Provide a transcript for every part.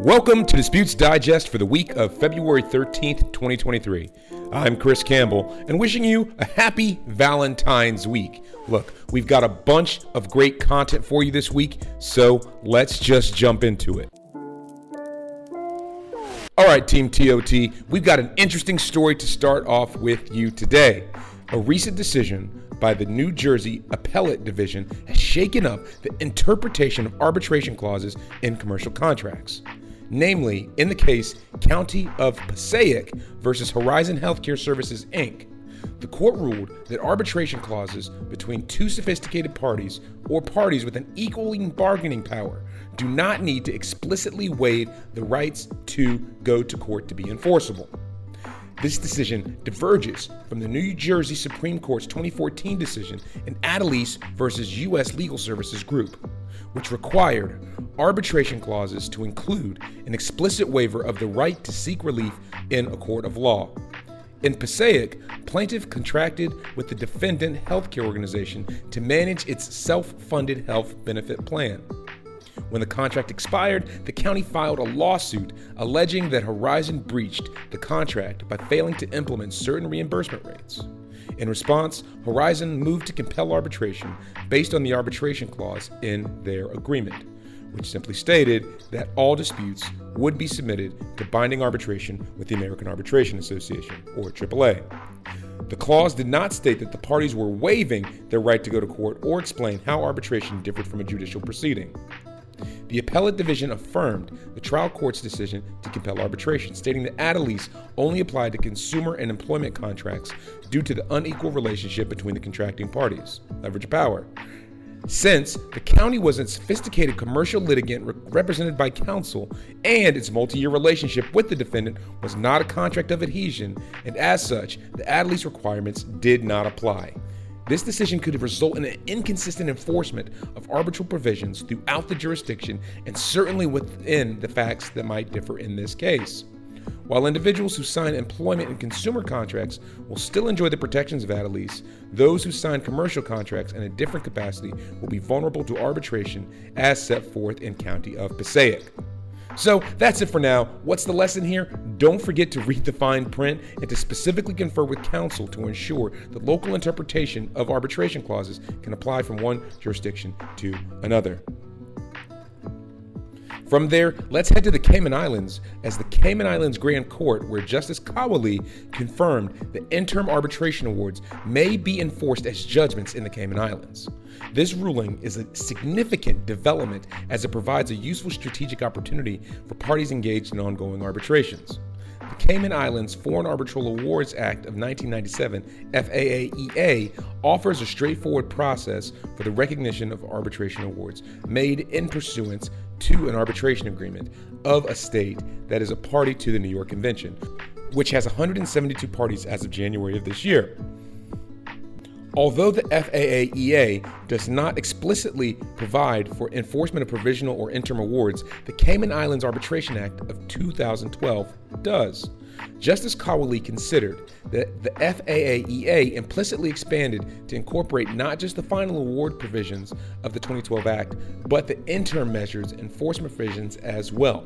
Welcome to Disputes Digest for the week of February 13th, 2023. I'm Chris Campbell and wishing you a happy Valentine's week. Look, we've got a bunch of great content for you this week, so let's just jump into it. All right, Team TOT, we've got an interesting story to start off with you today. A recent decision by the New Jersey Appellate Division has shaken up the interpretation of arbitration clauses in commercial contracts. Namely, in the case County of Passaic versus Horizon Healthcare Services, Inc., the court ruled that arbitration clauses between two sophisticated parties or parties with an equaling bargaining power do not need to explicitly waive the rights to go to court to be enforceable. This decision diverges from the New Jersey Supreme Court's 2014 decision in Atalese versus U.S. Legal Services Group, which required arbitration clauses to include an explicit waiver of the right to seek relief in a court of law. In Passaic, plaintiff contracted with the defendant healthcare organization to manage its self-funded health benefit plan. When the contract expired, the county filed a lawsuit alleging that Horizon breached the contract by failing to implement certain reimbursement rates. In response, Horizon moved to compel arbitration based on the arbitration clause in their agreement, which simply stated that all disputes would be submitted to binding arbitration with the American Arbitration Association, or AAA. The clause did not state that the parties were waiving their right to go to court or explain how arbitration differed from a judicial proceeding. The appellate division affirmed the trial court's decision to compel arbitration, stating that Atalese only applied to consumer and employment contracts due to the unequal relationship between the contracting parties, leverage of power. Since the county was a sophisticated commercial litigant re- represented by counsel and its multi year relationship with the defendant was not a contract of adhesion, and as such, the Atalese requirements did not apply. This decision could result in an inconsistent enforcement of arbitral provisions throughout the jurisdiction and certainly within the facts that might differ in this case. While individuals who sign employment and consumer contracts will still enjoy the protections of Atalese, those who sign commercial contracts in a different capacity will be vulnerable to arbitration as set forth in County of Passaic. So that's it for now. What's the lesson here? Don't forget to read the fine print and to specifically confer with counsel to ensure that local interpretation of arbitration clauses can apply from one jurisdiction to another. From there, let's head to the Cayman Islands as the Cayman Islands Grand Court, where Justice Kawaley confirmed that interim arbitration awards may be enforced as judgments in the Cayman Islands. This ruling is a significant development as it provides a useful strategic opportunity for parties engaged in ongoing arbitrations. The Cayman Islands Foreign Arbitral Awards Act of 1997, FAAEA, offers a straightforward process for the recognition of arbitration awards made in pursuance to an arbitration agreement of a state that is a party to the New York Convention, which has 172 parties as of January of this year. Although the FAAEA does not explicitly provide for enforcement of provisional or interim awards, the Cayman Islands Arbitration Act of 2012 does. Justice Kawaley considered that the FAAEA implicitly expanded to incorporate not just the final award provisions of the 2012 Act, but the interim measures enforcement provisions as well.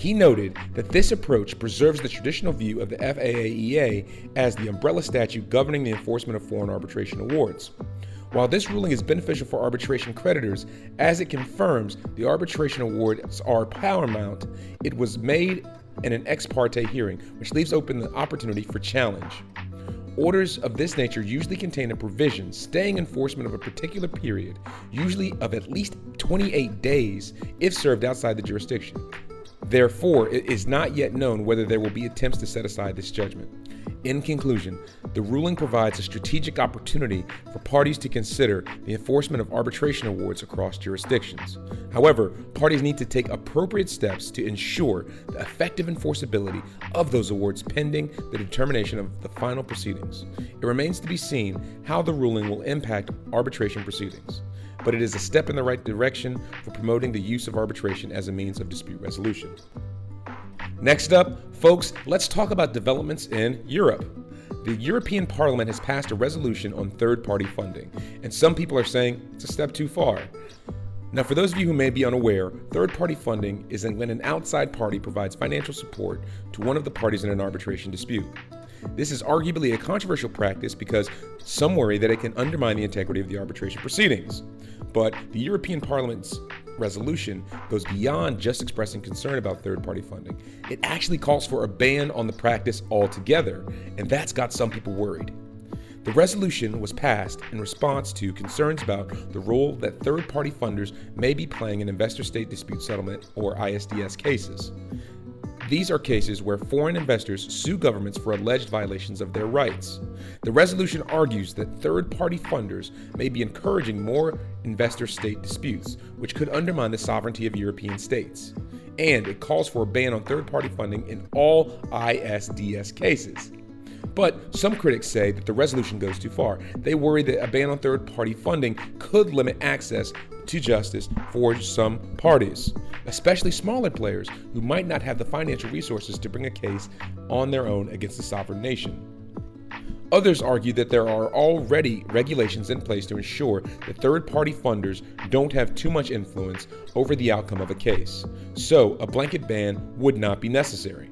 He noted that this approach preserves the traditional view of the FAAEA as the umbrella statute governing the enforcement of foreign arbitration awards. While this ruling is beneficial for arbitration creditors, as it confirms the arbitration awards are paramount, it was made in an ex parte hearing, which leaves open the opportunity for challenge. Orders of this nature usually contain a provision staying enforcement of a particular period, usually of at least 28 days if served outside the jurisdiction. Therefore, it is not yet known whether there will be attempts to set aside this judgment. In conclusion, the ruling provides a strategic opportunity for parties to consider the enforcement of arbitration awards across jurisdictions. However, parties need to take appropriate steps to ensure the effective enforceability of those awards pending the determination of the final proceedings. It remains to be seen how the ruling will impact arbitration proceedings but it is a step in the right direction for promoting the use of arbitration as a means of dispute resolution. Next up, folks, let's talk about developments in Europe. The European Parliament has passed a resolution on third party funding, and some people are saying it's a step too far. Now, for those of you who may be unaware, third party funding is when an outside party provides financial support to one of the parties in an arbitration dispute. This is arguably a controversial practice because some worry that it can undermine the integrity of the arbitration proceedings. But the European Parliament's resolution goes beyond just expressing concern about third party funding. It actually calls for a ban on the practice altogether, and that's got some people worried. The resolution was passed in response to concerns about the role that third party funders may be playing in investor state dispute settlement or ISDS cases. These are cases where foreign investors sue governments for alleged violations of their rights. The resolution argues that third party funders may be encouraging more investor state disputes, which could undermine the sovereignty of European states. And it calls for a ban on third party funding in all ISDS cases. But some critics say that the resolution goes too far. They worry that a ban on third party funding could limit access to justice for some parties, especially smaller players who might not have the financial resources to bring a case on their own against a sovereign nation. Others argue that there are already regulations in place to ensure that third party funders don't have too much influence over the outcome of a case, so a blanket ban would not be necessary.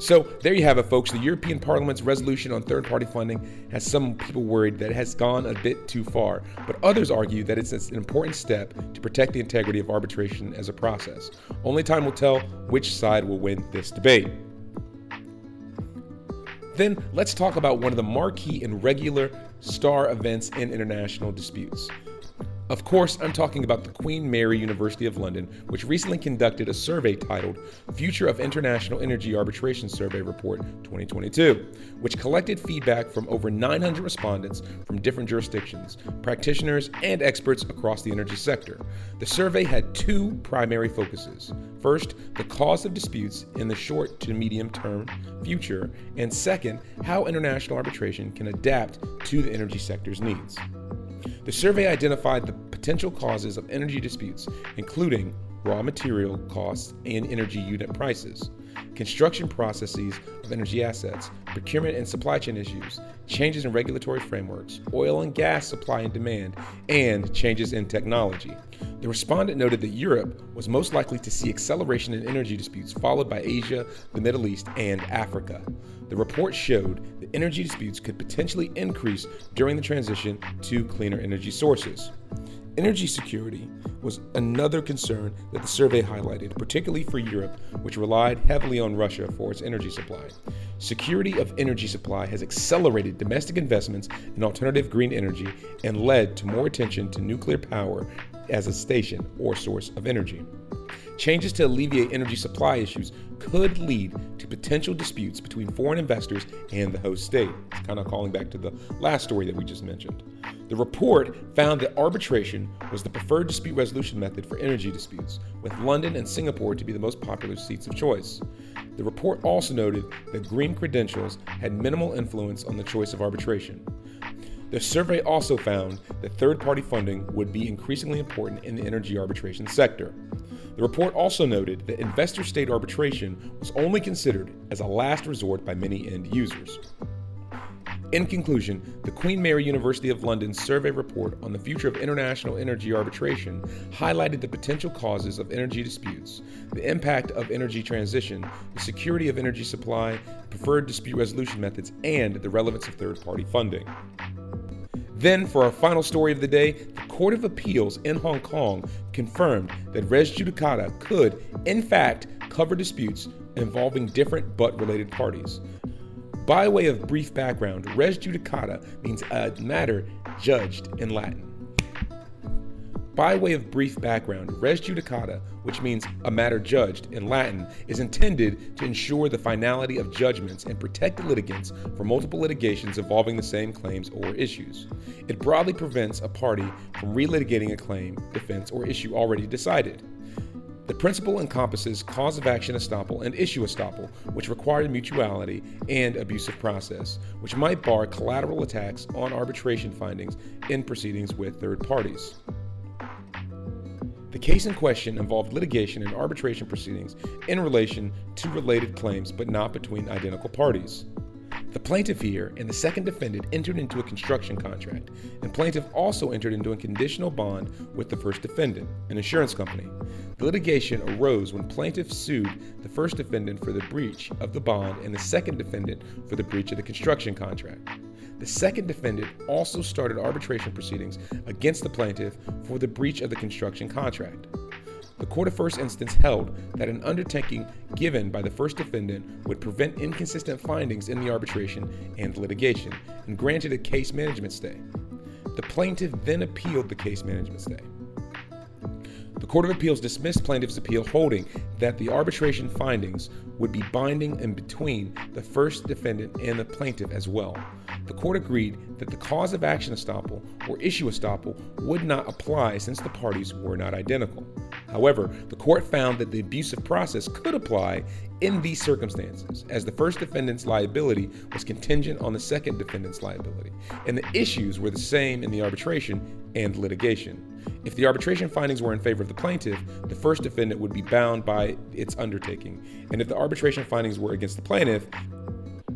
So there you have it, folks. The European Parliament's resolution on third party funding has some people worried that it has gone a bit too far, but others argue that it's an important step to protect the integrity of arbitration as a process. Only time will tell which side will win this debate. Then let's talk about one of the marquee and regular star events in international disputes of course, I'm talking about the Queen Mary University of London, which recently conducted a survey titled Future of International Energy Arbitration Survey Report 2022, which collected feedback from over 900 respondents from different jurisdictions, practitioners, and experts across the energy sector. The survey had two primary focuses. First, the cause of disputes in the short to medium term future, and second, how international arbitration can adapt to the energy sector's needs. The survey identified the potential causes of energy disputes, including raw material costs and energy unit prices, construction processes of energy assets, procurement and supply chain issues, changes in regulatory frameworks, oil and gas supply and demand, and changes in technology. The respondent noted that Europe was most likely to see acceleration in energy disputes, followed by Asia, the Middle East, and Africa. The report showed that energy disputes could potentially increase during the transition to cleaner energy sources. Energy security was another concern that the survey highlighted, particularly for Europe, which relied heavily on Russia for its energy supply. Security of energy supply has accelerated domestic investments in alternative green energy and led to more attention to nuclear power as a station or source of energy. Changes to alleviate energy supply issues could lead potential disputes between foreign investors and the host state. Kind of calling back to the last story that we just mentioned. The report found that arbitration was the preferred dispute resolution method for energy disputes, with London and Singapore to be the most popular seats of choice. The report also noted that green credentials had minimal influence on the choice of arbitration. The survey also found that third party funding would be increasingly important in the energy arbitration sector. The report also noted that investor state arbitration was only considered as a last resort by many end users. In conclusion, the Queen Mary University of London survey report on the future of international energy arbitration highlighted the potential causes of energy disputes, the impact of energy transition, the security of energy supply, preferred dispute resolution methods, and the relevance of third party funding. Then, for our final story of the day, the Court of Appeals in Hong Kong confirmed that res judicata could, in fact, cover disputes involving different but related parties. By way of brief background, res judicata means a matter judged in Latin. By way of brief background, res judicata, which means a matter judged in Latin, is intended to ensure the finality of judgments and protect litigants from multiple litigations involving the same claims or issues. It broadly prevents a party from relitigating a claim, defense, or issue already decided. The principle encompasses cause of action estoppel and issue estoppel, which require mutuality and abusive process, which might bar collateral attacks on arbitration findings in proceedings with third parties. The case in question involved litigation and arbitration proceedings in relation to related claims but not between identical parties. The plaintiff here and the second defendant entered into a construction contract, and plaintiff also entered into a conditional bond with the first defendant, an insurance company. The litigation arose when plaintiff sued the first defendant for the breach of the bond and the second defendant for the breach of the construction contract. The second defendant also started arbitration proceedings against the plaintiff for the breach of the construction contract. The court of first instance held that an undertaking given by the first defendant would prevent inconsistent findings in the arbitration and litigation and granted a case management stay. The plaintiff then appealed the case management stay. Court of Appeals dismissed plaintiff's appeal, holding that the arbitration findings would be binding in between the first defendant and the plaintiff as well. The court agreed that the cause of action estoppel or issue estoppel would not apply since the parties were not identical. However, the court found that the abusive process could apply in these circumstances, as the first defendant's liability was contingent on the second defendant's liability, and the issues were the same in the arbitration and litigation. If the arbitration findings were in favor of the plaintiff, the first defendant would be bound by its undertaking, and if the arbitration findings were against the plaintiff,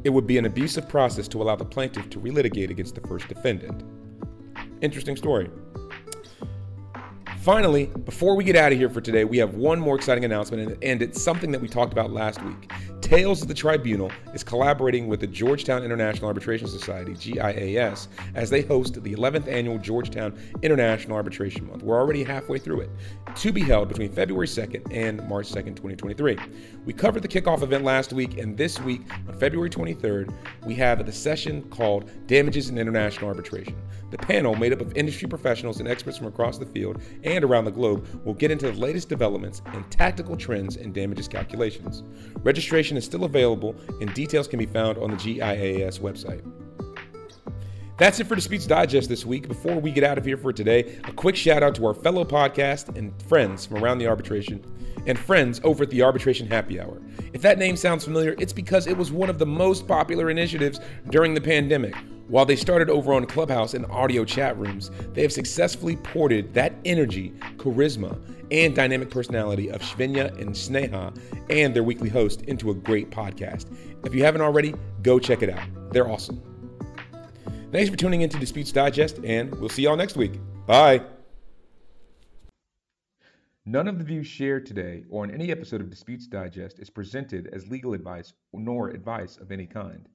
it would be an abusive process to allow the plaintiff to relitigate against the first defendant. Interesting story. Finally, before we get out of here for today, we have one more exciting announcement, and it's something that we talked about last week. Tales of the Tribunal is collaborating with the Georgetown International Arbitration Society, GIAS, as they host the 11th annual Georgetown International Arbitration Month. We're already halfway through it, to be held between February 2nd and March 2nd, 2023. We covered the kickoff event last week, and this week, on February 23rd, we have the session called Damages in International Arbitration. The panel, made up of industry professionals and experts from across the field and around the globe, will get into the latest developments and tactical trends in damages calculations. Registration is still available, and details can be found on the GIAS website. That's it for Disputes Digest this week. Before we get out of here for today, a quick shout out to our fellow podcast and friends from around the arbitration and friends over at the Arbitration Happy Hour. If that name sounds familiar, it's because it was one of the most popular initiatives during the pandemic. While they started over on Clubhouse and audio chat rooms, they have successfully ported that energy, charisma, and dynamic personality of Shvinya and Sneha and their weekly host into a great podcast. If you haven't already, go check it out. They're awesome. Thanks for tuning in to Disputes Digest, and we'll see y'all next week. Bye. None of the views shared today or in any episode of Disputes Digest is presented as legal advice nor advice of any kind.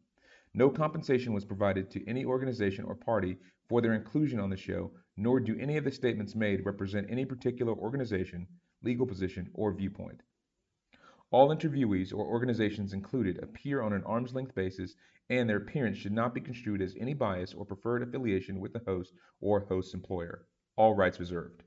No compensation was provided to any organization or party for their inclusion on the show, nor do any of the statements made represent any particular organization, legal position, or viewpoint. All interviewees or organizations included appear on an arm's length basis, and their appearance should not be construed as any bias or preferred affiliation with the host or host's employer. All rights reserved.